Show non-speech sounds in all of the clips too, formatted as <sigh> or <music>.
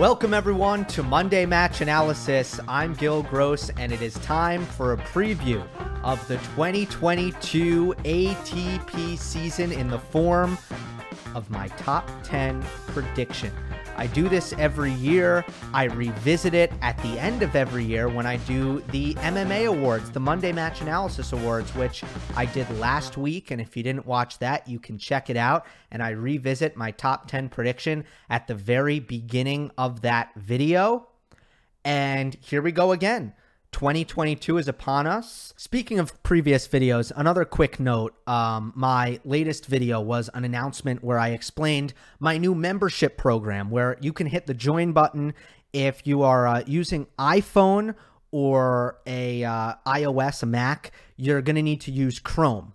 Welcome, everyone, to Monday Match Analysis. I'm Gil Gross, and it is time for a preview of the 2022 ATP season in the form of my top 10 prediction. I do this every year. I revisit it at the end of every year when I do the MMA Awards, the Monday Match Analysis Awards, which I did last week. And if you didn't watch that, you can check it out. And I revisit my top 10 prediction at the very beginning of that video. And here we go again. 2022 is upon us. Speaking of previous videos, another quick note. Um, my latest video was an announcement where I explained my new membership program where you can hit the join button if you are uh, using iPhone or a uh, iOS, a Mac. You're going to need to use Chrome.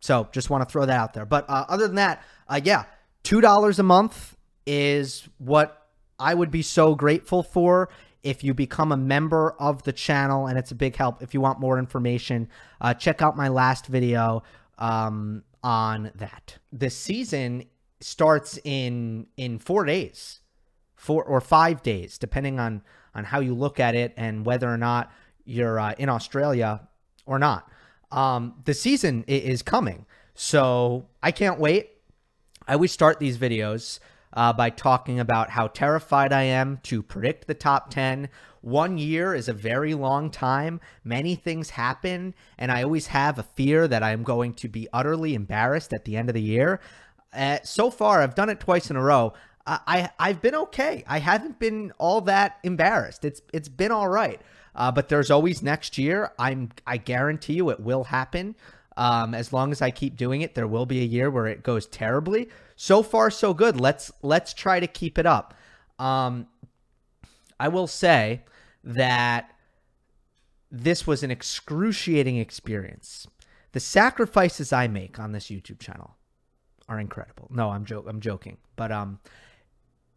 So just want to throw that out there. But uh, other than that, uh, yeah, $2 a month is what I would be so grateful for if you become a member of the channel, and it's a big help. If you want more information, uh, check out my last video um, on that. The season starts in in four days, four or five days, depending on on how you look at it and whether or not you're uh, in Australia or not. Um, the season is coming, so I can't wait. I always start these videos uh, by talking about how terrified I am to predict the top 10. One year is a very long time. Many things happen, and I always have a fear that I'm going to be utterly embarrassed at the end of the year. Uh, so far, I've done it twice in a row. I, I have been okay. I haven't been all that embarrassed. It's it's been all right. Uh, but there's always next year. I'm I guarantee you it will happen. Um, as long as I keep doing it, there will be a year where it goes terribly. So far, so good. Let's let's try to keep it up. Um, I will say that this was an excruciating experience. The sacrifices I make on this YouTube channel are incredible. No, I'm joking. I'm joking, but um,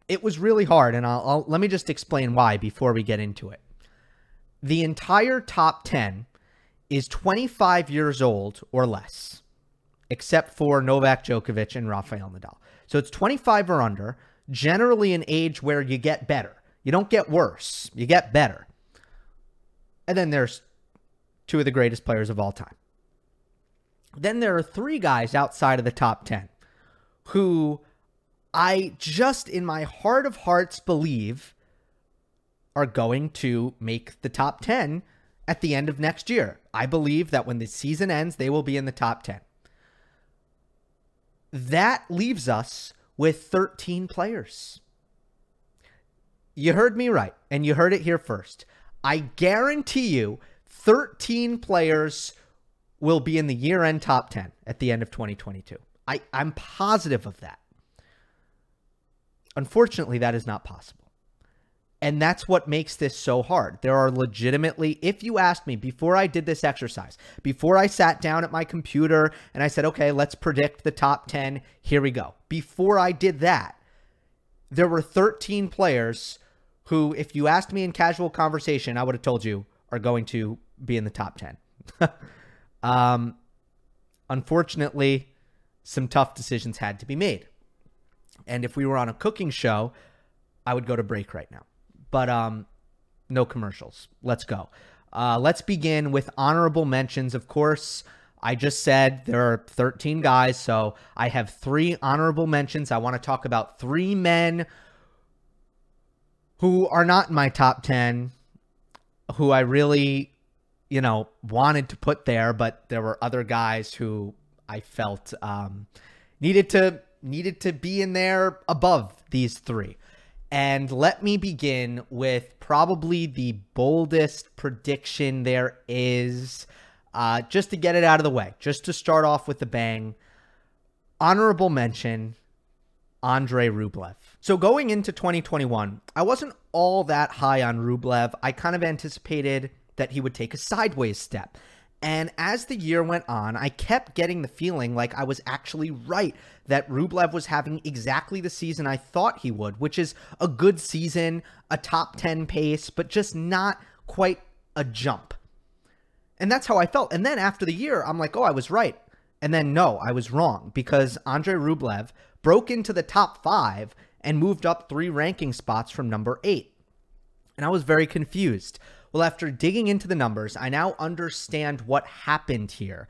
it was really hard, and I'll, I'll let me just explain why before we get into it. The entire top ten is 25 years old or less, except for Novak Djokovic and Rafael Nadal. So it's 25 or under, generally an age where you get better. You don't get worse, you get better. And then there's two of the greatest players of all time. Then there are three guys outside of the top 10 who I just in my heart of hearts believe are going to make the top 10 at the end of next year. I believe that when the season ends, they will be in the top 10. That leaves us with 13 players. You heard me right, and you heard it here first. I guarantee you 13 players will be in the year end top 10 at the end of 2022. I, I'm positive of that. Unfortunately, that is not possible. And that's what makes this so hard. There are legitimately, if you asked me before I did this exercise, before I sat down at my computer and I said, okay, let's predict the top 10, here we go. Before I did that, there were 13 players who, if you asked me in casual conversation, I would have told you are going to be in the top 10. <laughs> um, unfortunately, some tough decisions had to be made. And if we were on a cooking show, I would go to break right now. But um, no commercials. Let's go. Uh, let's begin with honorable mentions. Of course, I just said there are 13 guys, so I have three honorable mentions. I want to talk about three men who are not in my top 10, who I really, you know, wanted to put there, but there were other guys who I felt um, needed to needed to be in there above these three. And let me begin with probably the boldest prediction there is, uh, just to get it out of the way, just to start off with a bang. Honorable mention Andre Rublev. So going into 2021, I wasn't all that high on Rublev. I kind of anticipated that he would take a sideways step. And as the year went on, I kept getting the feeling like I was actually right that Rublev was having exactly the season I thought he would, which is a good season, a top 10 pace, but just not quite a jump. And that's how I felt. And then after the year, I'm like, oh, I was right. And then no, I was wrong because Andre Rublev broke into the top five and moved up three ranking spots from number eight. And I was very confused. Well, after digging into the numbers, I now understand what happened here.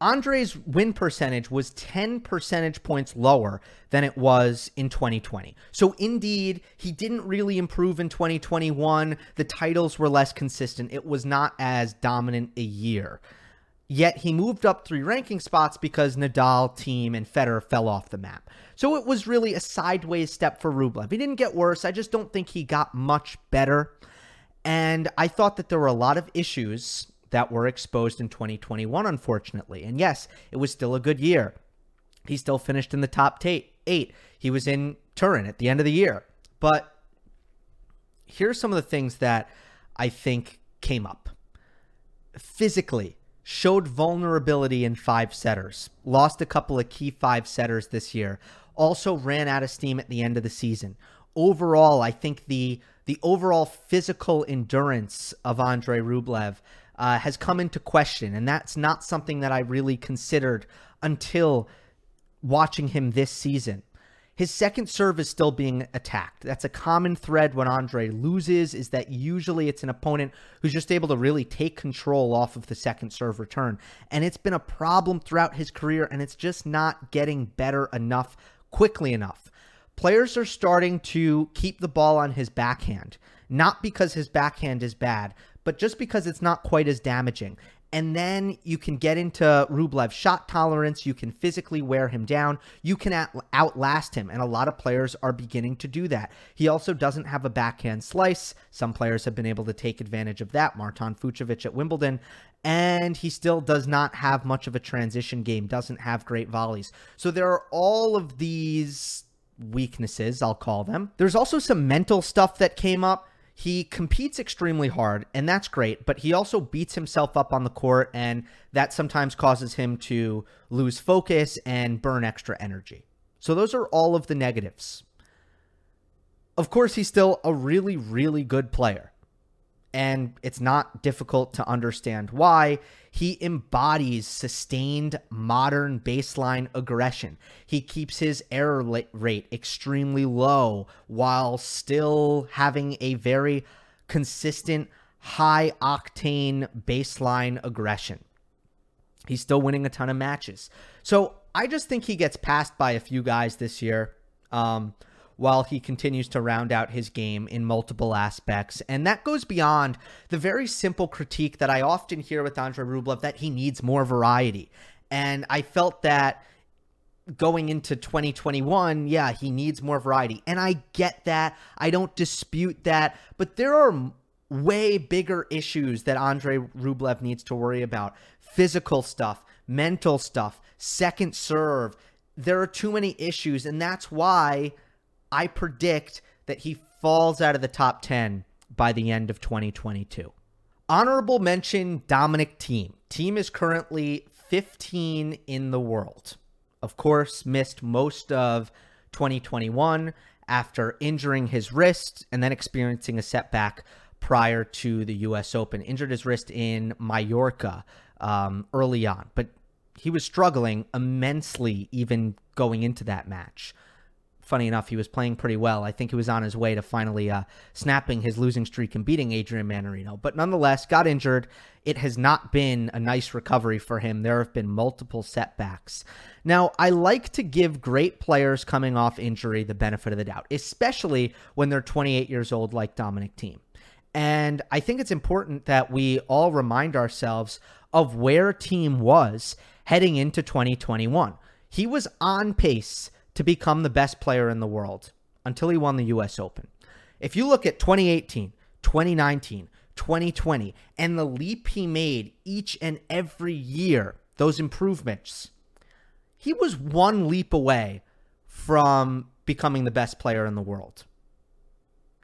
Andre's win percentage was 10 percentage points lower than it was in 2020. So, indeed, he didn't really improve in 2021. The titles were less consistent. It was not as dominant a year. Yet he moved up three ranking spots because Nadal, Thiem, and Federer fell off the map. So it was really a sideways step for Rublev. He didn't get worse. I just don't think he got much better. And I thought that there were a lot of issues that were exposed in 2021, unfortunately. And yes, it was still a good year. He still finished in the top t- eight. He was in Turin at the end of the year. But here are some of the things that I think came up. Physically, showed vulnerability in five setters, lost a couple of key five setters this year, also ran out of steam at the end of the season. Overall, I think the the overall physical endurance of Andre Rublev uh, has come into question. And that's not something that I really considered until watching him this season. His second serve is still being attacked. That's a common thread when Andre loses is that usually it's an opponent who's just able to really take control off of the second serve return. And it's been a problem throughout his career and it's just not getting better enough quickly enough. Players are starting to keep the ball on his backhand, not because his backhand is bad, but just because it's not quite as damaging. And then you can get into Rublev's shot tolerance. You can physically wear him down. You can outlast him. And a lot of players are beginning to do that. He also doesn't have a backhand slice. Some players have been able to take advantage of that. Marton Fucsovics at Wimbledon. And he still does not have much of a transition game, doesn't have great volleys. So there are all of these weaknesses, I'll call them. There's also some mental stuff that came up he competes extremely hard, and that's great, but he also beats himself up on the court, and that sometimes causes him to lose focus and burn extra energy. So, those are all of the negatives. Of course, he's still a really, really good player and it's not difficult to understand why. He embodies sustained modern baseline aggression. He keeps his error rate extremely low while still having a very consistent, high octane baseline aggression. He's still winning a ton of matches. So I just think he gets passed by a few guys this year. Um, while he continues to round out his game in multiple aspects. And that goes beyond the very simple critique that I often hear with Andre Rublev that he needs more variety. And I felt that going into 2021, yeah, he needs more variety. And I get that. I don't dispute that. But there are way bigger issues that Andre Rublev needs to worry about physical stuff, mental stuff, second serve. There are too many issues. And that's why I predict that he falls out of the top 10 by the end of 2022. Honorable mention Dominic Thiem. Thiem is currently 15 in the world. Of course, missed most of 2021 after injuring his wrist and then experiencing a setback prior to the U.S. Open. Injured his wrist in Mallorca um, early on, but he was struggling immensely even going into that match funny enough, he was playing pretty well. I think he was on his way to finally uh, snapping his losing streak and beating Adrian Mannarino. But nonetheless, got injured. It has not been a nice recovery for him. There have been multiple setbacks. Now, I like to give great players coming off injury the benefit of the doubt, especially when they're 28 years old, like Dominic Thiem. And I think it's important that we all remind ourselves of where Thiem was heading into 2021. He was on pace to become the best player in the world until he won the US Open. If you look at 2018, 2019, 2020, and the leap he made each and every year, those improvements, he was one leap away from becoming the best player in the world.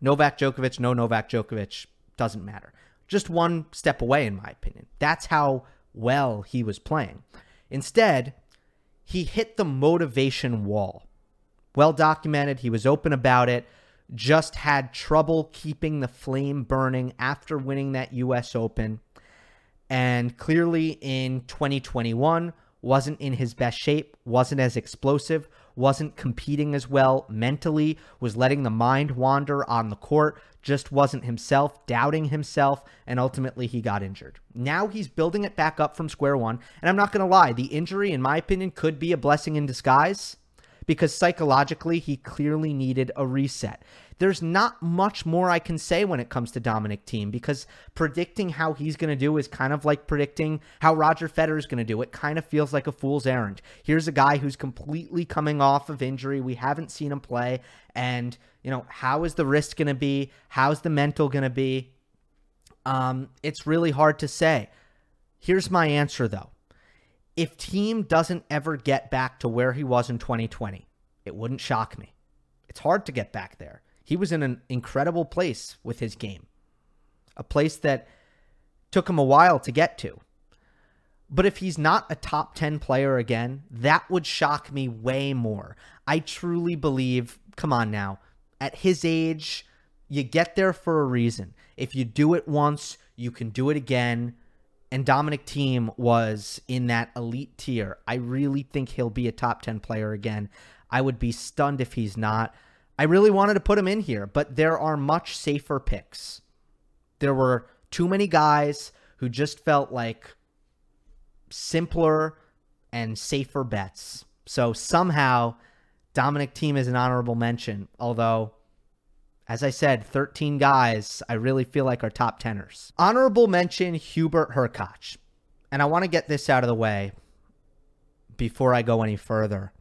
Novak Djokovic, no Novak Djokovic, doesn't matter. Just one step away, in my opinion. That's how well he was playing. Instead, he hit the motivation wall. Well documented, he was open about it, just had trouble keeping the flame burning after winning that US Open. And clearly in 2021, wasn't in his best shape, wasn't as explosive, wasn't competing as well mentally, was letting the mind wander on the court, just wasn't himself, doubting himself, and ultimately he got injured. Now he's building it back up from square one. And I'm not going to lie, the injury, in my opinion, could be a blessing in disguise because psychologically he clearly needed a reset. There's not much more I can say when it comes to Dominic Thiem because predicting how he's going to do is kind of like predicting how Roger Federer is going to do. It kind of feels like a fool's errand. Here's a guy who's completely coming off of injury. We haven't seen him play. And, you know, how is the wrist going to be? How's the mental going to be? Um, it's really hard to say. Here's my answer, though. If Thiem doesn't ever get back to where he was in 2020, it wouldn't shock me. It's hard to get back there. He was in an incredible place with his game, a place that took him a while to get to. But if he's not a top 10 player again, that would shock me way more. I truly believe, come on now, at his age, you get there for a reason. If you do it once, you can do it again. And Dominic Thiem was in that elite tier. I really think he'll be a top 10 player again. I would be stunned if he's not. I really wanted to put him in here, but there are much safer picks. There were too many guys who just felt like simpler and safer bets. So somehow Dominic Thiem is an honorable mention, although as I said, 13 guys I really feel like are top teners. Honorable mention Hubert Hurkacz. And I want to get this out of the way before I go any further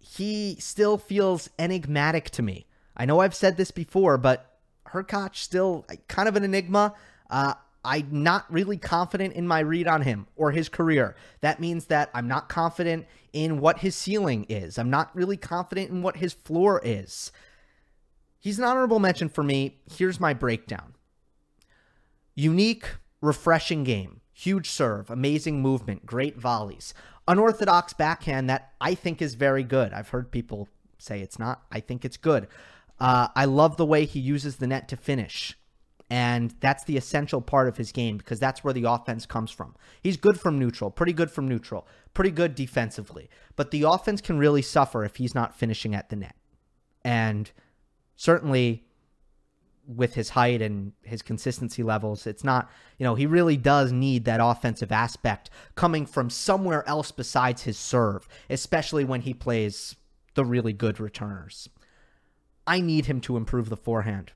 he still feels enigmatic to me. I know I've said this before, but Hurkacz still kind of an enigma. Uh, I'm not really confident in my read on him or his career. That means that I'm not confident in what his ceiling is. I'm not really confident in what his floor is. He's an honorable mention for me. Here's my breakdown unique, refreshing game, huge serve, amazing movement, great volleys unorthodox backhand that I think is very good. I've heard people say it's not. I think it's good. Uh, I love the way he uses the net to finish. And that's the essential part of his game because that's where the offense comes from. He's good from neutral, pretty good from neutral, pretty good defensively. But the offense can really suffer if he's not finishing at the net. And certainly with his height and his consistency levels. It's not, you know, he really does need that offensive aspect coming from somewhere else besides his serve, especially when he plays the really good returners. I need him to improve the forehand.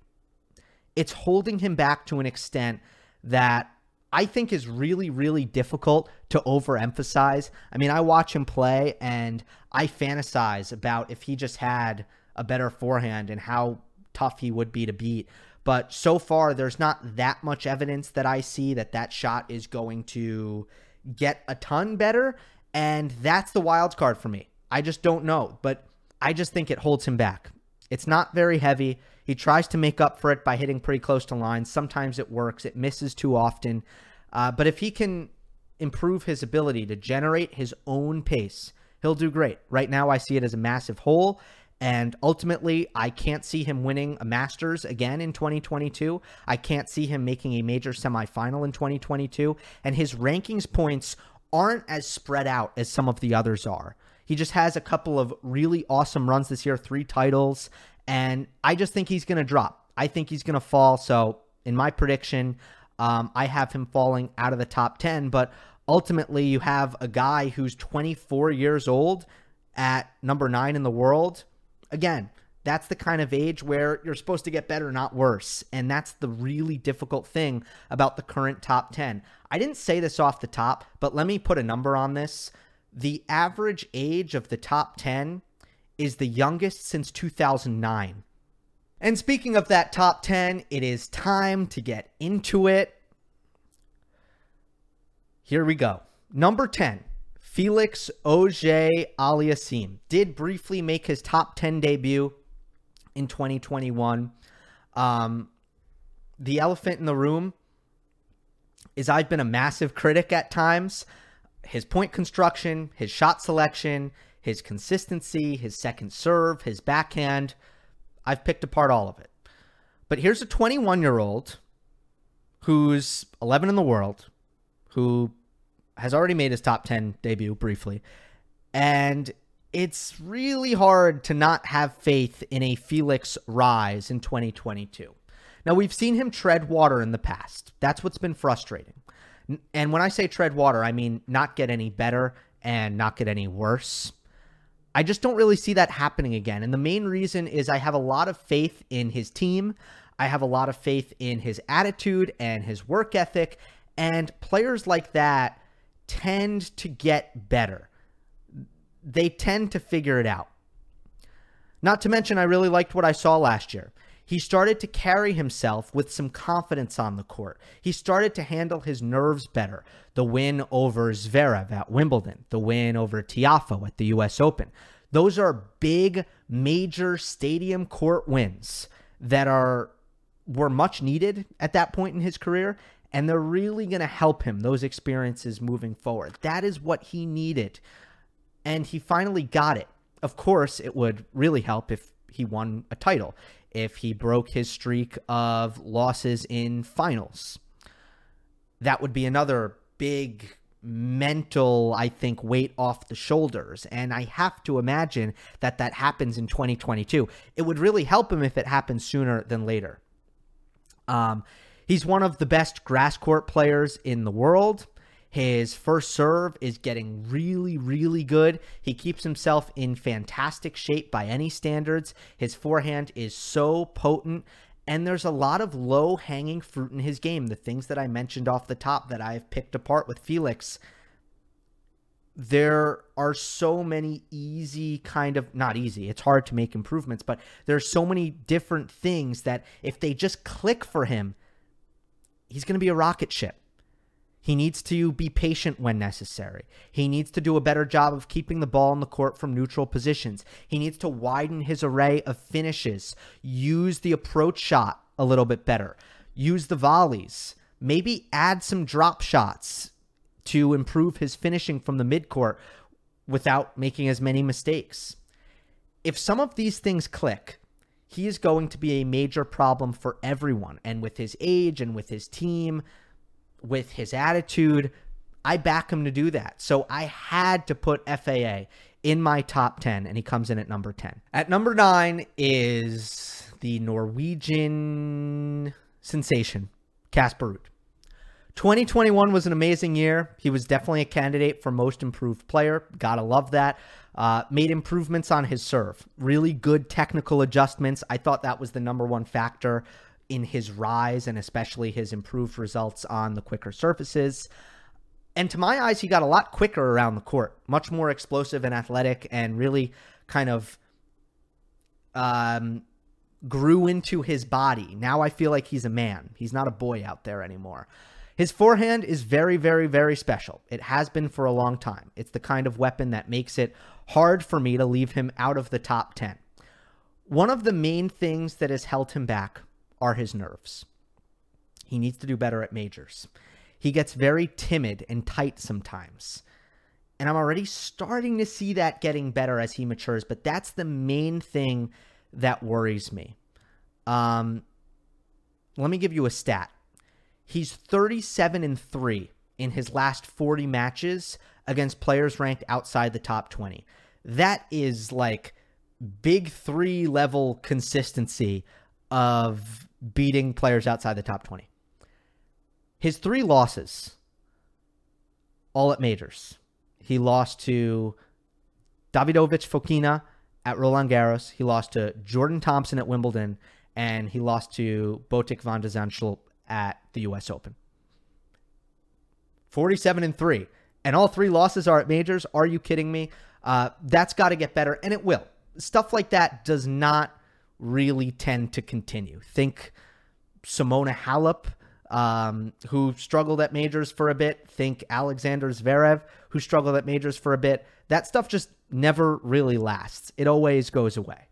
It's holding him back to an extent that I think is really, really difficult to overemphasize. I mean, I watch him play and I fantasize about if he just had a better forehand and how tough he would be to beat. But so far, there's not that much evidence that I see that that shot is going to get a ton better. And that's the wild card for me. I just don't know. But I just think it holds him back. It's not very heavy. He tries to make up for it by hitting pretty close to lines. Sometimes it works, it misses too often. Uh, but if he can improve his ability to generate his own pace, he'll do great. Right now, I see it as a massive hole. And ultimately, I can't see him winning a Masters again in 2022. I can't see him making a major semifinal in 2022. And his rankings points aren't as spread out as some of the others are. He just has a couple of really awesome runs this year, three titles. And I just think he's going to drop. I think he's going to fall. So, in my prediction, um, I have him falling out of the top 10. But ultimately, you have a guy who's 24 years old at number nine in the world again, that's the kind of age where you're supposed to get better, not worse. And that's the really difficult thing about the current top 10. I didn't say this off the top, but let me put a number on this. The average age of the top 10 is the youngest since 2009. And speaking of that top 10, it is time to get into it. Here we go. Number 10, Felix Auger Aliassime did briefly make his top 10 debut in 2021. Um, the elephant in the room is I've been a massive critic at times. His point construction, his shot selection, his consistency, his second serve, his backhand. I've picked apart all of it. But here's a 21 year old who's 11 in the world, who has already made his top 10 debut briefly. And it's really hard to not have faith in a Felix rise in 2022. Now, we've seen him tread water in the past. That's what's been frustrating. And when I say tread water, I mean not get any better and not get any worse. I just don't really see that happening again. And the main reason is I have a lot of faith in his team. I have a lot of faith in his attitude and his work ethic. And players like that tend to get better they tend to figure it out. Not to mention, I really liked what I saw last year. He started to carry himself with some confidence on the court. He started to handle his nerves better. The win over Zverev at Wimbledon, the win over Tiafoe at the US Open. Those are big, major stadium court wins that are were much needed at that point in his career and they're really going to help him those experiences moving forward. That is what he needed and he finally got it. Of course, it would really help if he won a title, if he broke his streak of losses in finals. That would be another big mental, I think, weight off the shoulders. And I have to imagine that that happens in 2022. It would really help him if it happens sooner than later. Um, he's one of the best grass court players in the world. His first serve is getting really, really good. He keeps himself in fantastic shape by any standards. His forehand is so potent. And there's a lot of low hanging fruit in his game. The things that I mentioned off the top that I've picked apart with Felix. There are so many easy, kind of, not easy, it's hard to make improvements, but there's so many different things that if they just click for him, he's going to be a rocket ship. He needs to be patient when necessary. He needs to do a better job of keeping the ball in the court from neutral positions. He needs to widen his array of finishes, use the approach shot a little bit better, use the volleys, maybe add some drop shots to improve his finishing from the midcourt without making as many mistakes. If some of these things click, he is going to be a major problem for everyone. And with his age and with his team, with his attitude, I back him to do that. So I had to put FAA in my top 10, and he comes in at number 10. At number nine is the Norwegian sensation, Casper Ruud. 2021 was an amazing year. He was definitely a candidate for most improved player. Gotta love that. Uh, made improvements on his serve. Really good technical adjustments. I thought that was the number one factor in his rise and especially his improved results on the quicker surfaces. And to my eyes, he got a lot quicker around the court, much more explosive and athletic, and really kind of um, grew into his body. Now I feel like he's a man. He's not a boy out there anymore. His forehand is very, very, very special. It has been for a long time. It's the kind of weapon that makes it hard for me to leave him out of the top 10. One of the main things that has held him back are his nerves. He needs to do better at majors. He gets very timid and tight sometimes. And I'm already starting to see that getting better as he matures, but that's the main thing that worries me. Um, let me give you a stat. He's 37 and 3 in his last 40 matches against players ranked outside the top 20. That is like big 3 level consistency of beating players outside the top 20. His three losses, all at majors. He lost to Davidovich Fokina at Roland Garros. He lost to Jordan Thompson at Wimbledon. And he lost to Botic van de Zandschulp at the U.S. Open. 47 and 3. And all three losses are at majors. Are you kidding me? Uh, that's got to get better, and it will. Stuff like that does not really tend to continue. Think Simona Halep, um, who struggled at majors for a bit. Think Alexander Zverev, who struggled at majors for a bit. That stuff just never really lasts. It always goes away.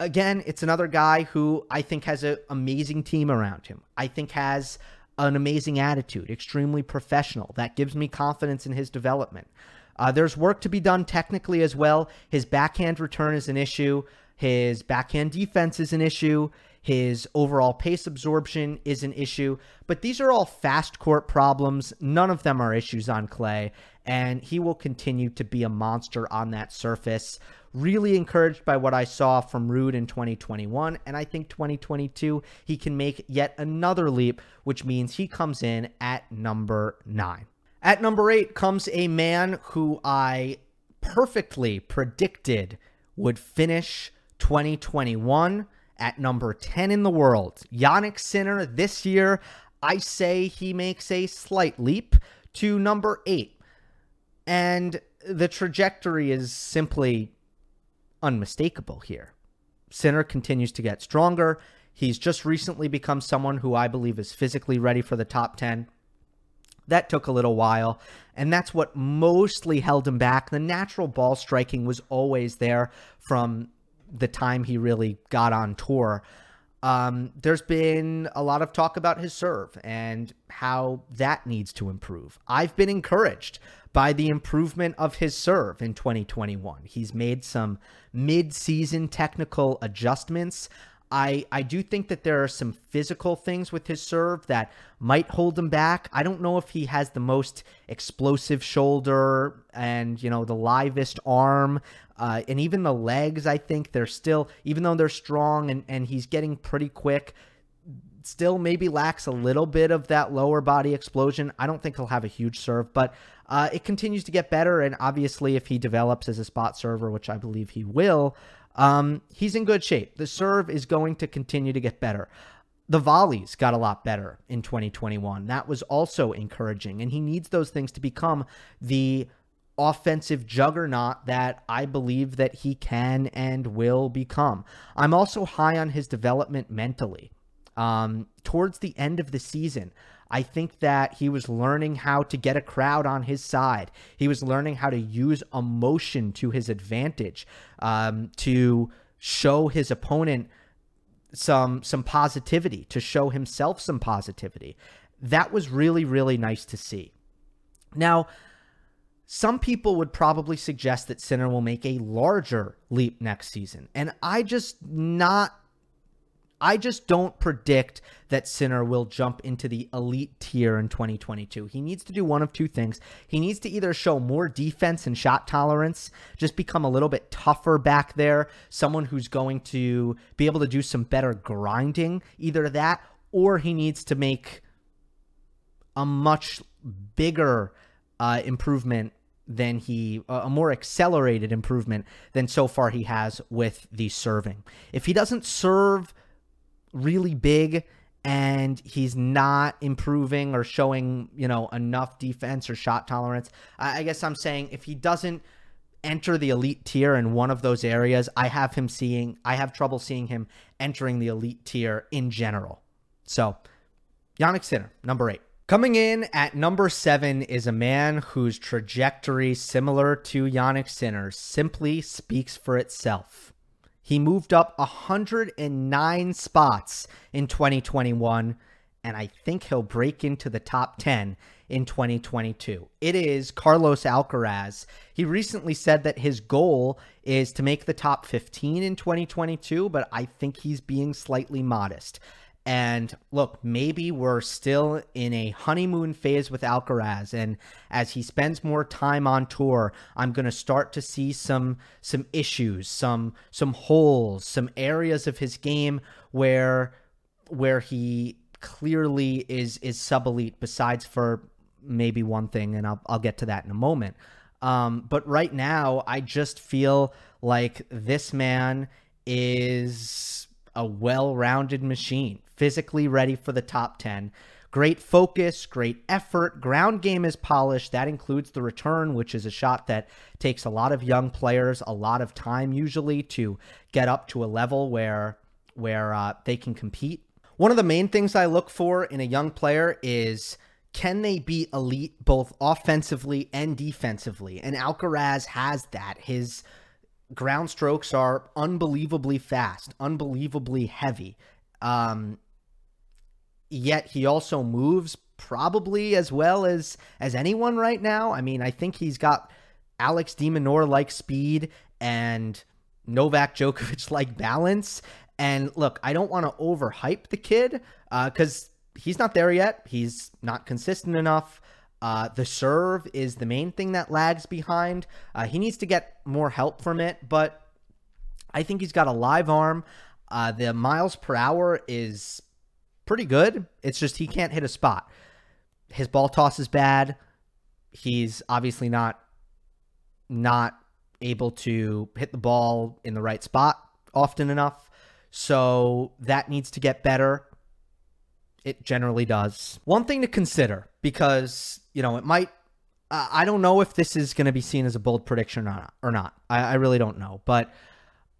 Again, it's another guy who I think has an amazing team around him. I think has an amazing attitude, extremely professional. That gives me confidence in his development. Uh, there's work to be done technically as well. His backhand return is an issue. His backhand defense is an issue. His overall pace absorption is an issue. But these are all fast court problems. None of them are issues on clay. And he will continue to be a monster on that surface. Really encouraged by what I saw from Ruud in 2021, and I think 2022 he can make yet another leap, which means he comes in at number nine. At number eight comes a man who I perfectly predicted would finish 2021 at number 10 in the world. Jannik Sinner this year, I say he makes a slight leap to number eight. And the trajectory is simply unmistakable here. Sinner continues to get stronger. He's just recently become someone who I believe is physically ready for the top 10. That took a little while, and that's what mostly held him back. The natural ball striking was always there from the time he really got on tour. Um, there's been a lot of talk about his serve and how that needs to improve. I've been encouraged by the improvement of his serve in 2021. He's made some mid season technical adjustments. I, I do think that there are some physical things with his serve that might hold him back. I don't know if he has the most explosive shoulder and, you know, the livest arm. Uh, and even the legs, I think they're still, even though they're strong and, and he's getting pretty quick, still maybe lacks a little bit of that lower body explosion. I don't think he'll have a huge serve, but uh, it continues to get better. And obviously, if he develops as a spot server, which I believe he will, um, he's in good shape. The serve is going to continue to get better. The volleys got a lot better in 2021. That was also encouraging. And he needs those things to become the offensive juggernaut that I believe that he can and will become. I'm also high on his development mentally. Um, towards the end of the season, I think that he was learning how to get a crowd on his side. He was learning how to use emotion to his advantage um, to show his opponent some some positivity, to show himself some positivity. That was really really nice to see. Now, some people would probably suggest that Sinner will make a larger leap next season, and I just not I just don't predict that Sinner will jump into the elite tier in 2022. He needs to do one of two things. He needs to either show more defense and shot tolerance, just become a little bit tougher back there, someone who's going to be able to do some better grinding, either that, or he needs to make a much bigger uh, improvement than he a more accelerated improvement than so far he has with the serving. If he doesn't serve really big and he's not improving or showing, you know, enough defense or shot tolerance. I guess I'm saying if he doesn't enter the elite tier in one of those areas, I have him seeing I have trouble seeing him entering the elite tier in general. So, Jannik Sinner, number 8. Coming in at number seven is a man whose trajectory, similar to Jannik Sinner, simply speaks for itself. He moved up 109 spots in 2021, and I think he'll break into the top 10 in 2022. It is Carlos Alcaraz. He recently said that his goal is to make the top 15 in 2022, but I think he's being slightly modest. And look, maybe we're still in a honeymoon phase with Alcaraz, and as he spends more time on tour, I'm going to start to see some some issues, some some holes, some areas of his game where where he clearly is is sub elite. Besides for maybe one thing, and I'll I'll get to that in a moment. Um, but right now, I just feel like this man is a well-rounded machine physically ready for the top 10. Great focus, great effort. Ground game is polished. That includes the return, which is a shot that takes a lot of young players a lot of time usually to get up to a level where where uh, they can compete. One of the main things I look for in a young player is can they be elite both offensively and defensively? And Alcaraz has that. His ground strokes are unbelievably fast, unbelievably heavy. Um, yet he also moves probably as well as as anyone right now. I mean, I think he's got Alex de Minaur like speed and Novak Djokovic like balance. And look, I don't want to overhype the kid because uh, he's not there yet. He's not consistent enough. Uh, the serve is the main thing that lags behind. Uh, he needs to get more help from it, but I think he's got a live arm. Uh, the miles per hour is pretty good. It's just he can't hit a spot. His ball toss is bad. He's obviously not not able to hit the ball in the right spot often enough. So that needs to get better. It generally does. One thing to consider because, you know, it might I don't know if this is going to be seen as a bold prediction or not. Or not. I, I really don't know. But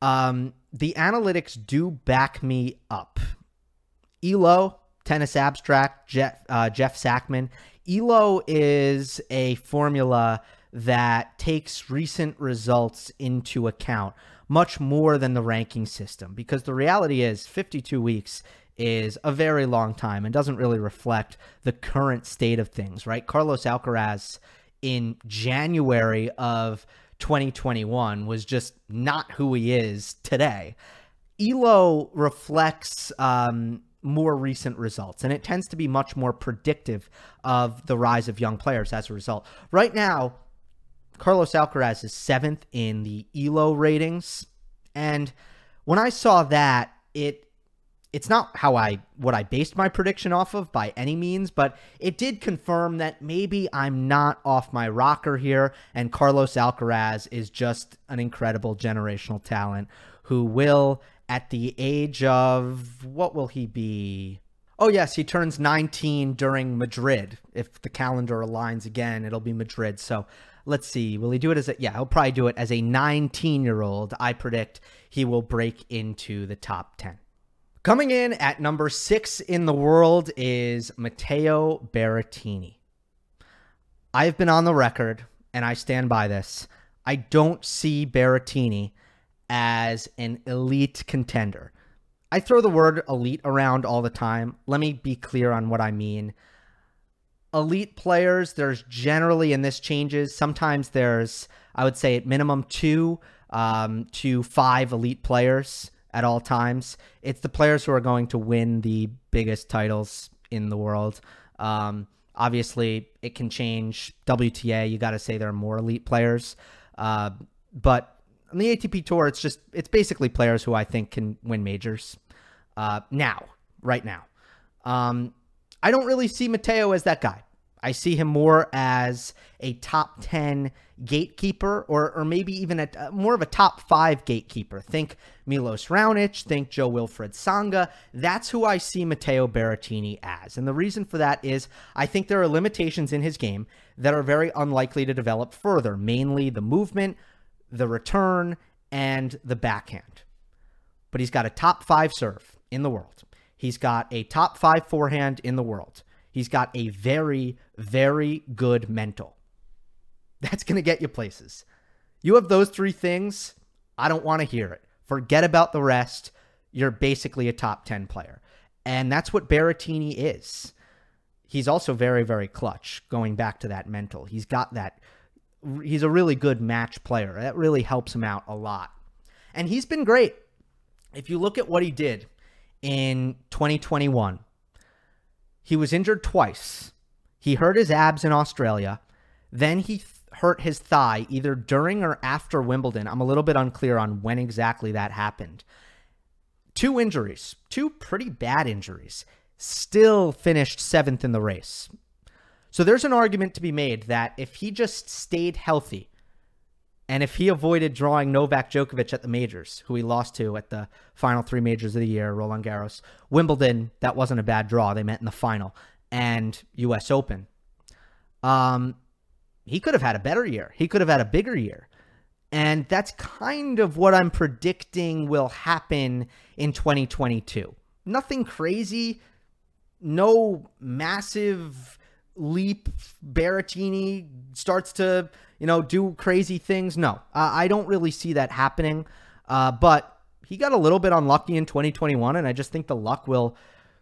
um, the analytics do back me up. Elo, Tennis Abstract, Jeff, uh, Jeff Sackmann. Elo is a formula that takes recent results into account much more than the ranking system because the reality is 52 weeks is a very long time and doesn't really reflect the current state of things, right? Carlos Alcaraz in January of 2021 was just not who he is today. Elo reflects um, more recent results, and it tends to be much more predictive of the rise of young players as a result. Right now, Carlos Alcaraz is seventh in the Elo ratings, and when I saw that, it it's not how I what I based my prediction off of by any means, but it did confirm that maybe I'm not off my rocker here and Carlos Alcaraz is just an incredible generational talent who will at the age of what will he be? Oh yes, he turns 19 during Madrid. If the calendar aligns again, it'll be Madrid. So let's see. Will he do it as a yeah, he'll probably do it as a 19-year-old. I predict he will break into the top 10. Coming in at number six in the world is Matteo Berrettini. I've been on the record, and I stand by this. I don't see Berrettini as an elite contender. I throw the word elite around all the time. Let me be clear on what I mean. Elite players, there's generally, and this changes, sometimes there's, I would say, at minimum two um, to five elite players at all times. It's the players who are going to win the biggest titles in the world. Um, obviously, it can change. WTA, you got to say there are more elite players. Uh, but on the ATP Tour, it's just, it's basically players who I think can win majors uh, now, right now. Um, I don't really see Matteo as that guy. I see him more as a top 10 gatekeeper or, or maybe even a, uh, more of a top five gatekeeper. Think Milos Raonic, think Jo-Wilfried Tsonga. That's who I see Matteo Berrettini as. And the reason for that is I think there are limitations in his game that are very unlikely to develop further, mainly the movement, the return, and the backhand. But he's got a top five serve in the world. He's got a top five forehand in the world. He's got a very, very good mental. That's going to get you places. You have those three things. I don't want to hear it. Forget about the rest. You're basically a top 10 player. And that's what Berrettini is. He's also very, very clutch, going back to that mental. He's got that. He's a really good match player. That really helps him out a lot. And he's been great. If you look at what he did in 2021, he was injured twice. He hurt his abs in Australia. Then he th- hurt his thigh either during or after Wimbledon. I'm a little bit unclear on when exactly that happened. Two injuries, two pretty bad injuries. Still finished seventh in the race. So there's an argument to be made that if he just stayed healthy, and if he avoided drawing Novak Djokovic at the majors, who he lost to at the final three majors of the year, Roland Garros, Wimbledon, that wasn't a bad draw. They met in the final, and U.S. Open. Um, he could have had a better year. He could have had a bigger year. And that's kind of what I'm predicting will happen in 2022. Nothing crazy, no massive leap. Berrettini starts to you know, do crazy things. No, I don't really see that happening. Uh, but he got a little bit unlucky in 2021, and I just think the luck will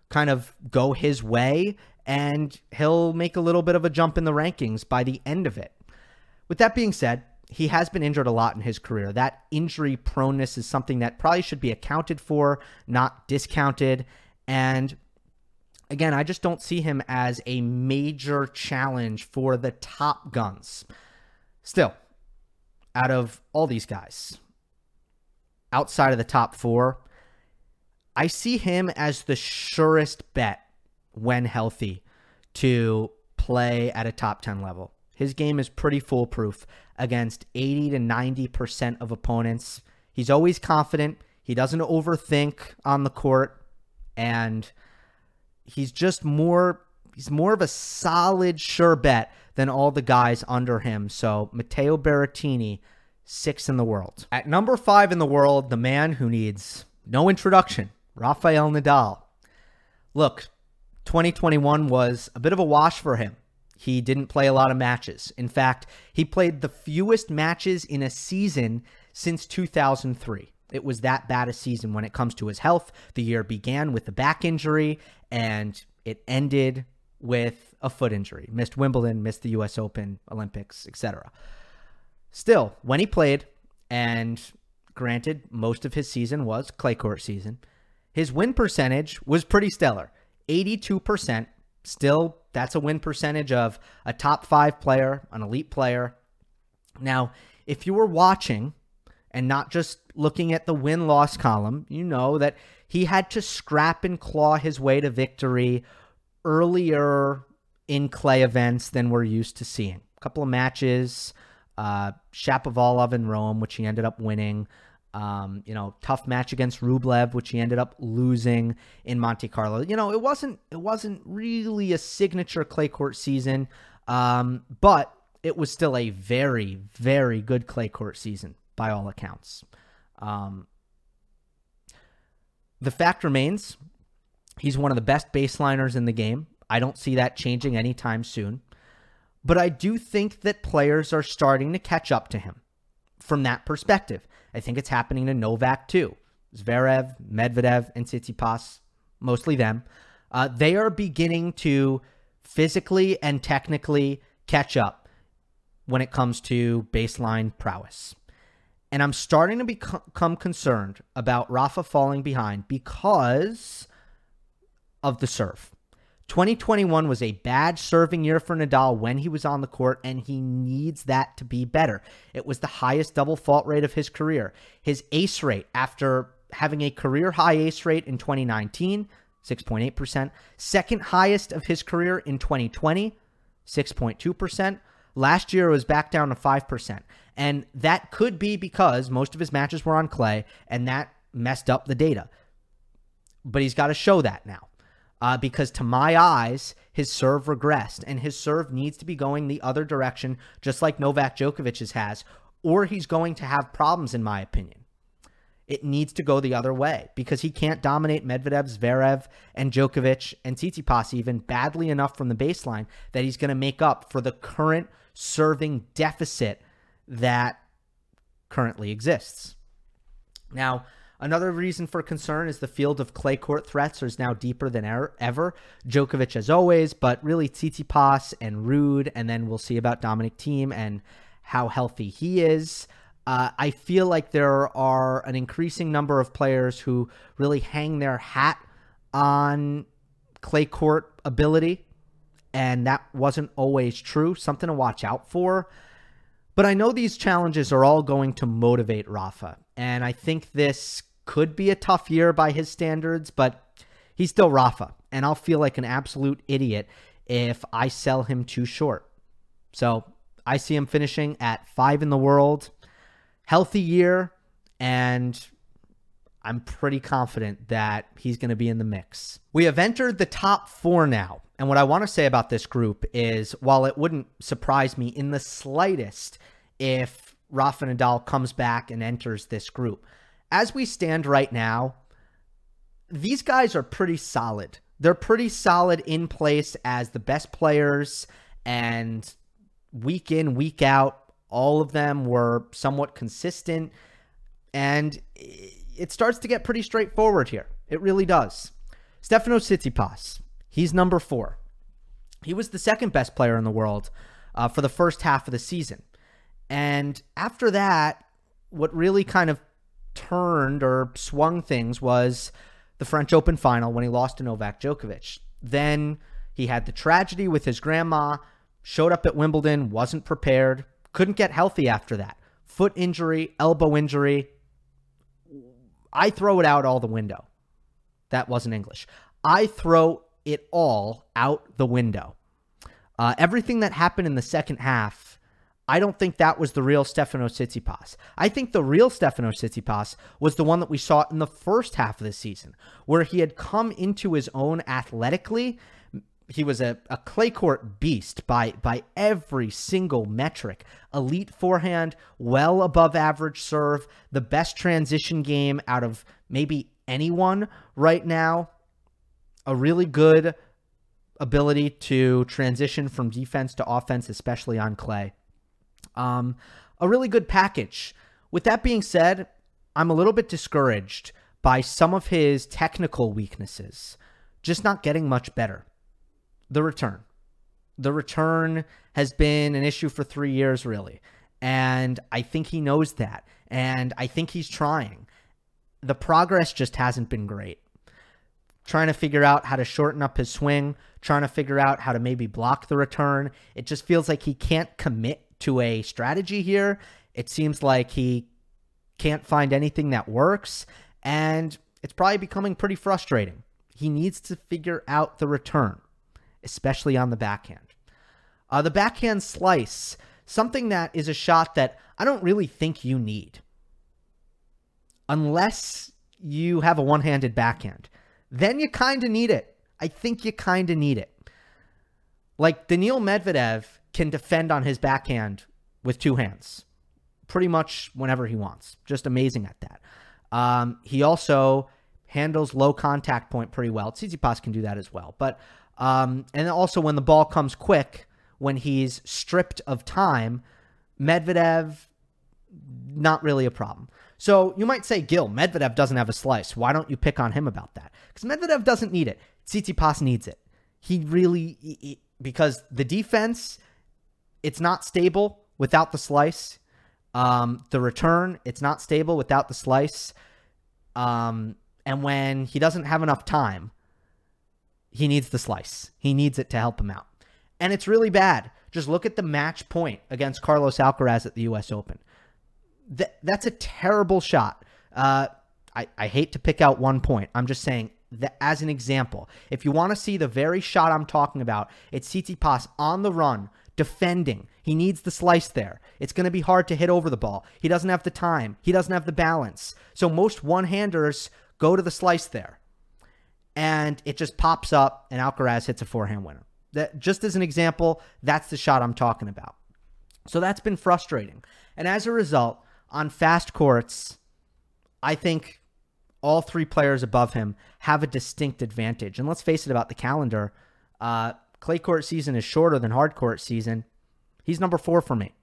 kind of go his way, and he'll make a little bit of a jump in the rankings by the end of it. With that being said, he has been injured a lot in his career. That injury proneness is something that probably should be accounted for, not discounted. And again, I just don't see him as a major challenge for the top guns. Still, out of all these guys, outside of the top four, I see him as the surest bet when healthy to play at a top 10 level. His game is pretty foolproof against 80 to 90% of opponents. He's always confident. He doesn't overthink on the court and he's just more he's more of a solid sure bet than all the guys under him. So, Matteo Berrettini, 6 in the world. At number 5 in the world, the man who needs no introduction, Rafael Nadal. Look, 2021 was a bit of a wash for him. He didn't play a lot of matches. In fact, he played the fewest matches in a season since 2003. It was that bad a season when it comes to his health. The year began with the back injury and it ended with a foot injury. Missed Wimbledon, missed the US Open, Olympics, etc. Still, when he played, and granted, most of his season was clay court season, his win percentage was pretty stellar 82%. Still, that's a win percentage of a top five player, an elite player. Now, if you were watching and not just looking at the win loss column, you know that he had to scrap and claw his way to victory earlier in clay events than we're used to seeing. A couple of matches, uh, Shapovalov in Rome, which he ended up winning. Um, you know, tough match against Rublev, which he ended up losing in Monte Carlo. You know, it wasn't it wasn't really a signature clay court season, um, but it was still a very very good clay court season by all accounts. Um, the fact remains, he's one of the best baseliners in the game. I don't see that changing anytime soon. But I do think that players are starting to catch up to him from that perspective. I think it's happening to Novak too. Zverev, Medvedev, and Tsitsipas, mostly them. Uh, they are beginning to physically and technically catch up when it comes to baseline prowess. And I'm starting to become concerned about Rafa falling behind because of the serve. 2021 was a bad serving year for Nadal when he was on the court, and he needs that to be better. It was the highest double fault rate of his career. His ace rate, after having a career high ace rate in 2019, 6.8%, second highest of his career in 2020, 6.2%. Last year it was back down to 5%. And that could be because most of his matches were on clay, and that messed up the data. But he's got to show that now uh, because to my eyes, his serve regressed and his serve needs to be going the other direction, just like Novak Djokovic's has, or he's going to have problems, in my opinion. It needs to go the other way because he can't dominate Medvedev, Zverev, and Djokovic and Tsitsipas even badly enough from the baseline that he's going to make up for the current serving deficit that currently exists. Now, Another reason for concern is the field of clay court threats is now deeper than ever. Djokovic, as always, but really Tsitsipas and Ruud, and then we'll see about Dominic Thiem and how healthy he is. Uh, I feel like there are an increasing number of players who really hang their hat on clay court ability, and that wasn't always true. Something to watch out for. But I know these challenges are all going to motivate Rafa, and I think this could be a tough year by his standards, but he's still Rafa, and I'll feel like an absolute idiot if I sell him too short. So I see him finishing at five in the world, healthy year, and I'm pretty confident that he's going to be in the mix. We have entered the top four now. And what I want to say about this group is while it wouldn't surprise me in the slightest if Rafa Nadal comes back and enters this group, as we stand right now, these guys are pretty solid. They're pretty solid in place as the best players, and week in, week out, all of them were somewhat consistent. And it starts to get pretty straightforward here. It really does. Stefano Tsitsipas, he's number four. He was the second best player in the world uh, for the first half of the season. And after that, what really kind of turned or swung things was the French Open final when he lost to Novak Djokovic. Then he had the tragedy with his grandma, showed up at Wimbledon, wasn't prepared, couldn't get healthy after that. Foot injury, elbow injury. I throw it out all the window. That wasn't English. I throw it all out the window. Uh, everything that happened in the second half, I don't think that was the real Stefano Tsitsipas. I think the real Stefano Tsitsipas was the one that we saw in the first half of the season, where he had come into his own athletically. He was a, a clay court beast by by every single metric. Elite forehand, well above average serve, the best transition game out of maybe anyone right now. A really good ability to transition from defense to offense, especially on clay. Um, a really good package. With that being said, I'm a little bit discouraged by some of his technical weaknesses, just not getting much better. The return. The return has been an issue for three years, really. And I think he knows that. And I think he's trying. The progress just hasn't been great. Trying to figure out how to shorten up his swing, trying to figure out how to maybe block the return. It just feels like he can't commit to a strategy here. It seems like he can't find anything that works, and it's probably becoming pretty frustrating. He needs to figure out the return, especially on the backhand. Uh, the backhand slice, something that is a shot that I don't really think you need. Unless you have a one handed backhand, then you kind of need it. I think you kind of need it. Like Daniil Medvedev can defend on his backhand with two hands pretty much whenever he wants. Just amazing at that. Um, he also handles low contact point pretty well. Tsitsipas can do that as well. But um, and also when the ball comes quick, when he's stripped of time, Medvedev not really a problem. So you might say, Gil, Medvedev doesn't have a slice. Why don't you pick on him about that? Because Medvedev doesn't need it. Tsitsipas needs it. He really, he, because the defense it's not stable without the slice. Um, the return, it's not stable without the slice. Um, and when he doesn't have enough time, he needs the slice. He needs it to help him out. And it's really bad. Just look at the match point against Carlos Alcaraz at the US Open. Th- that's a terrible shot. Uh, I, I hate to pick out one point. I'm just saying that as an example. If you want to see the very shot I'm talking about, it's Tsitsipas on the run defending. He needs the slice there. It's going to be hard to hit over the ball. He doesn't have the time. He doesn't have the balance. So most one-handers go to the slice there. And it just pops up and Alcaraz hits a forehand winner. That just as an example, that's the shot I'm talking about. So that's been frustrating. And as a result, on fast courts, I think all three players above him have a distinct advantage. And let's face it about the calendar. Uh, clay court season is shorter than hard court season. He's number four for me.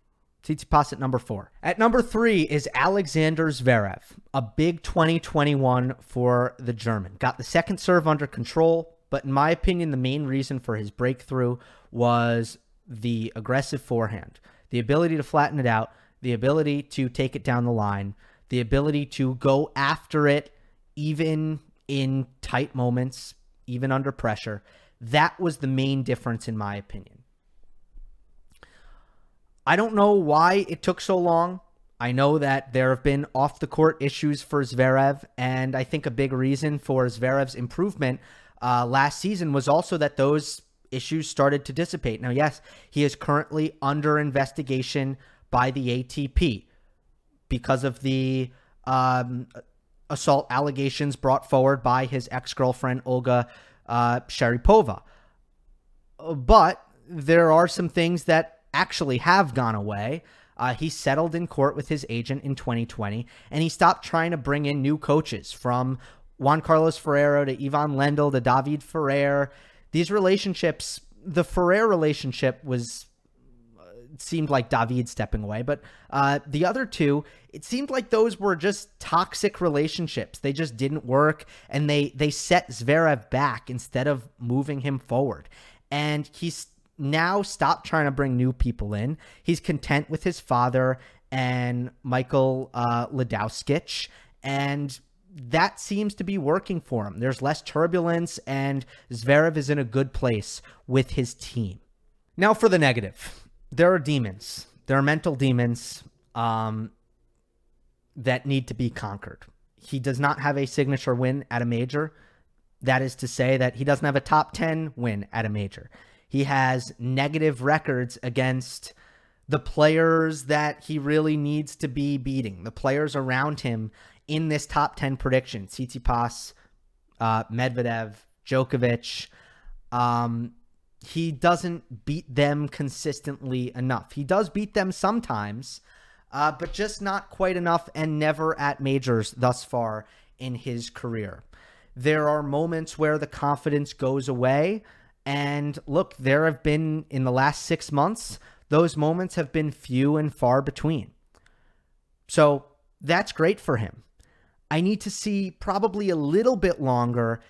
Tsitsipas at number four. At number three is Alexander Zverev, a big 2021 for the German. Got the second serve under control, but in my opinion, the main reason for his breakthrough was the aggressive forehand, the ability to flatten it out, the ability to take it down the line, the ability to go after it even in tight moments, even under pressure. That was the main difference, in my opinion. I don't know why it took so long. I know that there have been off the court issues for Zverev, and I think a big reason for Zverev's improvement uh, last season was also that those issues started to dissipate. Now, yes, he is currently under investigation by the ATP because of the um, assault allegations brought forward by his ex girlfriend, Olga uh, Sharypova. But there are some things that actually have gone away. Uh, he settled in court with his agent in 2020, and he stopped trying to bring in new coaches from Juan Carlos Ferrero to Ivan Lendl to David Ferrer. These relationships, the Ferrer relationship was seemed like David stepping away, but uh, the other two, it seemed like those were just toxic relationships. They just didn't work, and they they set Zverev back instead of moving him forward. And he's now stopped trying to bring new people in. He's content with his father and Michael uh, Ladowskich, and that seems to be working for him. There's less turbulence, and Zverev is in a good place with his team. Now, for the negative, there are demons. There are mental demons um, that need to be conquered. He does not have a signature win at a major. That is to say, that he doesn't have a top 10 win at a major. He has negative records against the players that he really needs to be beating, the players around him in this top 10 prediction Tsitsipas, uh, Medvedev, Djokovic. Um, he doesn't beat them consistently enough. He does beat them sometimes, uh, but just not quite enough and never at majors thus far in his career. There are moments where the confidence goes away. And look, there have been in the last six months, those moments have been few and far between. So that's great for him. I need to see probably a little bit longer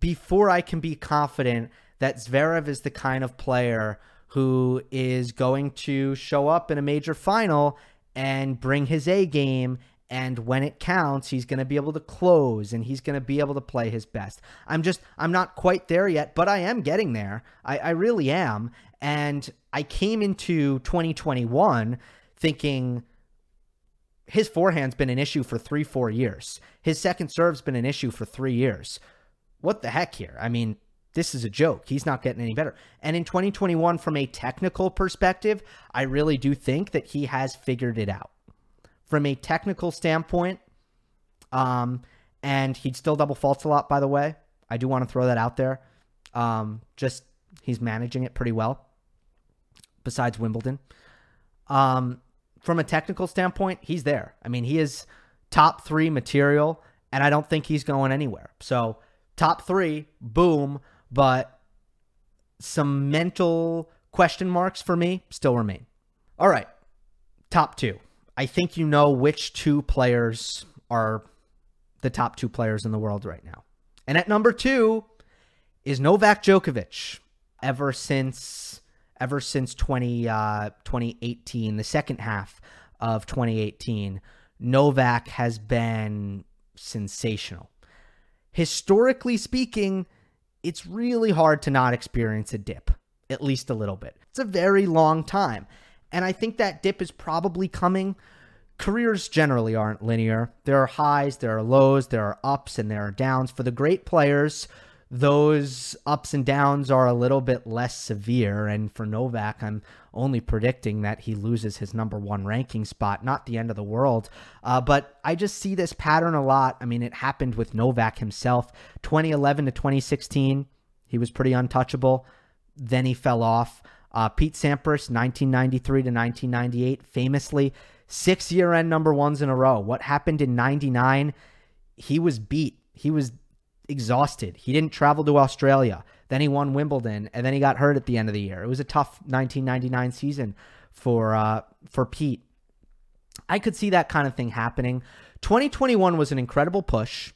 before I can be confident that Zverev is the kind of player who is going to show up in a major final and bring his A game. And when it counts, he's going to be able to close and he's going to be able to play his best. I'm just, I'm not quite there yet, but I am getting there. I, I really am. And I came into 2021 thinking, his forehand's been an issue for three, four years. His second serve's been an issue for three years. What the heck here? I mean, this is a joke. He's not getting any better. And in 2021, from a technical perspective, I really do think that he has figured it out. From a technical standpoint, um, and he'd still double faults a lot, by the way. I do want to throw that out there. Um, just he's managing it pretty well, besides Wimbledon. Um, from a technical standpoint, he's there. I mean, he is top three material, and I don't think he's going anywhere. So, top three, boom, but some mental question marks for me still remain. All right, top two. I think you know which two players are the top two players in the world right now. And at number two is Novak Djokovic. Ever since ever since 20, uh, 2018, the second half of 2018, Novak has been sensational. Historically speaking, it's really hard to not experience a dip, at least a little bit. It's a very long time. And I think that dip is probably coming. Careers generally aren't linear. There are highs, there are lows, there are ups, and there are downs. For the great players, those ups and downs are a little bit less severe. And for Novak, I'm only predicting that he loses his number one ranking spot. Not the end of the world. Uh, but I just see this pattern a lot. I mean, it happened with Novak himself. 2011 to 2016, he was pretty untouchable. Then he fell off. Uh, Pete Sampras, 1993 to 1998, famously six year end number ones in a row. What happened in 99? He was beat. He was exhausted. He didn't travel to Australia. Then he won Wimbledon, and then he got hurt at the end of the year. It was a tough 1999 season for uh, for Pete. I could see that kind of thing happening. 2021 was an incredible push,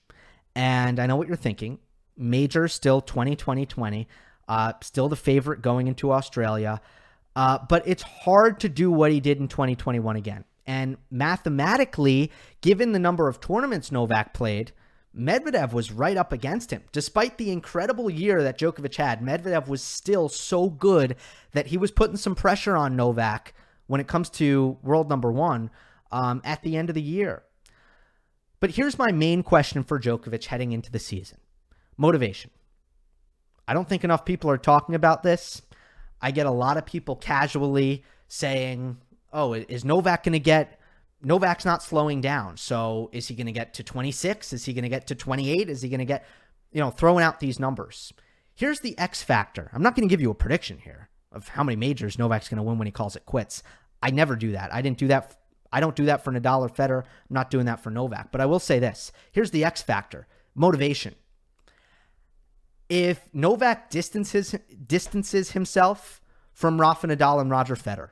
and I know what you're thinking. Major still 2020 20, uh, still the favorite going into Australia, uh, but it's hard to do what he did in 2021 again. And mathematically, given the number of tournaments Novak played, Medvedev was right up against him. Despite the incredible year that Djokovic had, Medvedev was still so good that he was putting some pressure on Novak when it comes to world number one um, at the end of the year. But here's my main question for Djokovic heading into the season motivation. I don't think enough people are talking about this. I get a lot of people casually saying, oh, is Novak going to get Novak's not slowing down. So is he going to get to 26? Is he going to get to 28? Is he going to get, you know, throwing out these numbers? Here's the X factor. I'm not going to give you a prediction here of how many majors Novak's going to win when he calls it quits. I never do that. I didn't do that. I don't do that for Nadal or Federer. I'm not doing that for Novak. But I will say this. Here's the X factor. Motivation. If Novak distances distances himself from Rafa Nadal and Roger Federer,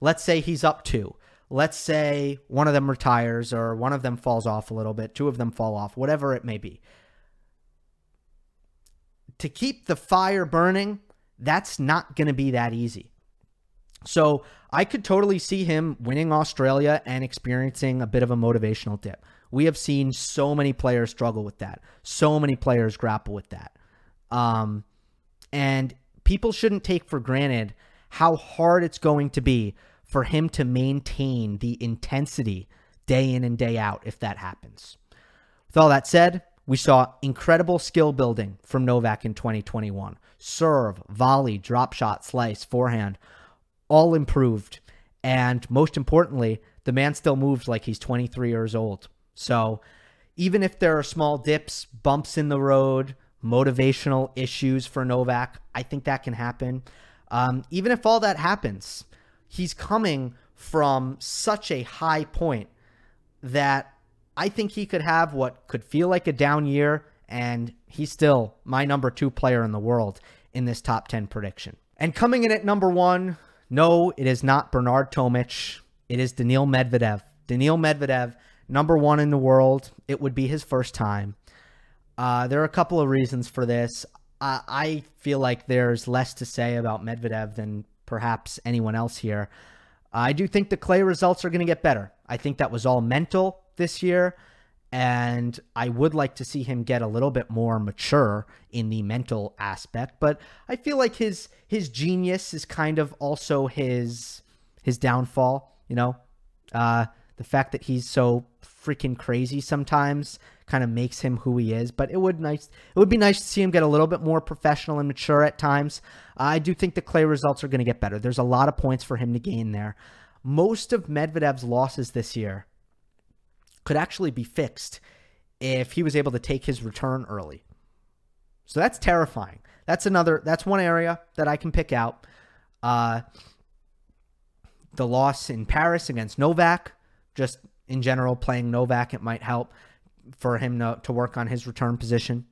let's say he's up two let's say one of them retires or one of them falls off a little bit, two of them fall off, whatever it may be. To keep the fire burning, that's not going to be that easy. So I could totally see him winning Australia and experiencing a bit of a motivational dip. We have seen so many players struggle with that. So many players grapple with that. Um, and people shouldn't take for granted how hard it's going to be for him to maintain the intensity day in and day out if that happens. With all that said, we saw incredible skill building from Novak in 2021. Serve, volley, drop shot, slice, forehand, all improved. And most importantly, the man still moves like he's 23 years old. So even if there are small dips, bumps in the road, motivational issues for Novak, I think that can happen. Um, even if all that happens, he's coming from such a high point that I think he could have what could feel like a down year, and he's still my number two player in the world in this top 10 prediction. And coming in at number one, no, it is not Bernard Tomic. It is Daniil Medvedev. Daniil Medvedev, number one in the world. It would be his first time. Uh, there are a couple of reasons for this. Uh, I feel like there's less to say about Medvedev than perhaps anyone else here. I do think the clay results are going to get better. I think that was all mental this year. And I would like to see him get a little bit more mature in the mental aspect. But I feel like his his genius is kind of also his his downfall. You know, uh, the fact that he's so freaking crazy sometimes kind of makes him who he is. But it would nice it would be nice to see him get a little bit more professional and mature at times. I do think the clay results are going to get better. There's a lot of points for him to gain there. Most of Medvedev's losses this year could actually be fixed if he was able to take his return early. So that's terrifying. That's another. That's one area that I can pick out. Uh, the loss in Paris against Novak, just in general, playing Novak, it might help for him to, to work on his return position.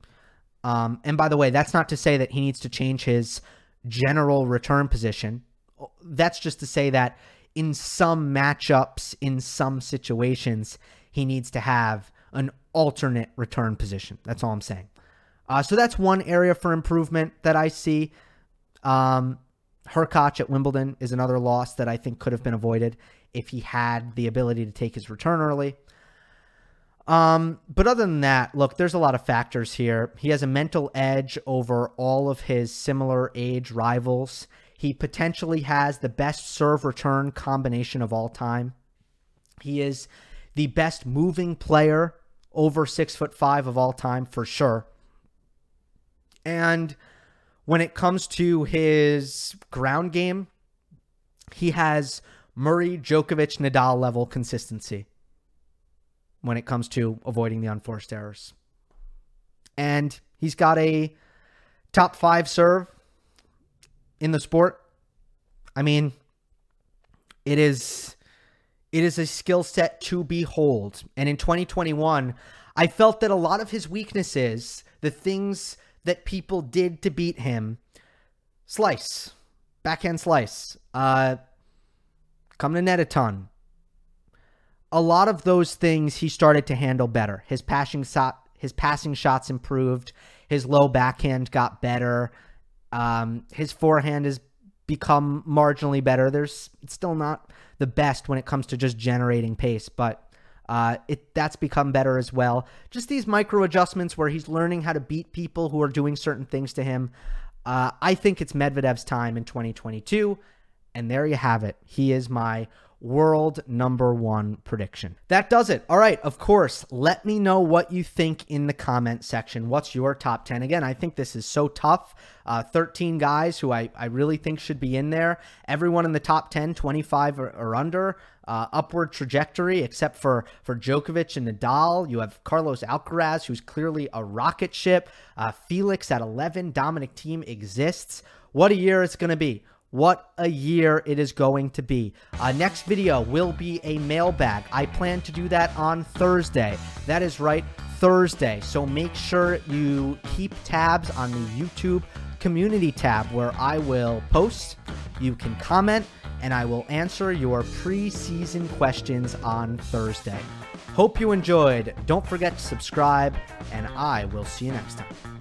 Um, and by the way, that's not to say that he needs to change his general return position. That's just to say that in some matchups, in some situations, he needs to have an alternate return position. That's all I'm saying. Uh, so that's one area for improvement that I see. Um, Hurkacz at Wimbledon is another loss that I think could have been avoided if he had the ability to take his return early. Um, but other than that, look, there's a lot of factors here. He has a mental edge over all of his similar age rivals. He potentially has the best serve return combination of all time. He is the best moving player over six foot five of all time for sure. And when it comes to his ground game, he has Murray, Djokovic, Nadal level consistency when it comes to avoiding the unforced errors. And he's got a top five serve in the sport. I mean, it is it is a skill set to behold. And in 2021, I felt that a lot of his weaknesses, the things that people did to beat him, slice, backhand slice, uh, come to net a ton, a lot of those things he started to handle better. His passing shot, his passing shots improved. His low backhand got better. Um, his forehand has become marginally better. There's still not the best when it comes to just generating pace, but uh, it that's become better as well. Just these micro adjustments where he's learning how to beat people who are doing certain things to him. Uh, I think it's Medvedev's time in 2022, and there you have it. He is my world number one prediction. That does it. All right, of course, let me know what you think in the comment section. What's your top 10? Again, I think this is so tough. Uh, 13 guys who I, I really think should be in there. Everyone in the top 10, 25 or, or under. Uh, upward trajectory, except for for Djokovic and Nadal. You have Carlos Alcaraz, who's clearly a rocket ship. Uh, Felix at 11. Dominic Thiem exists. What a year it's going to be. What a year it is going to be. Uh, next video will be a mailbag. I plan to do that on Thursday. That is right, Thursday. So make sure you keep tabs on the YouTube community tab where I will post. You can comment, and I will answer your preseason questions on Thursday. Hope you enjoyed. Don't forget to subscribe, and I will see you next time.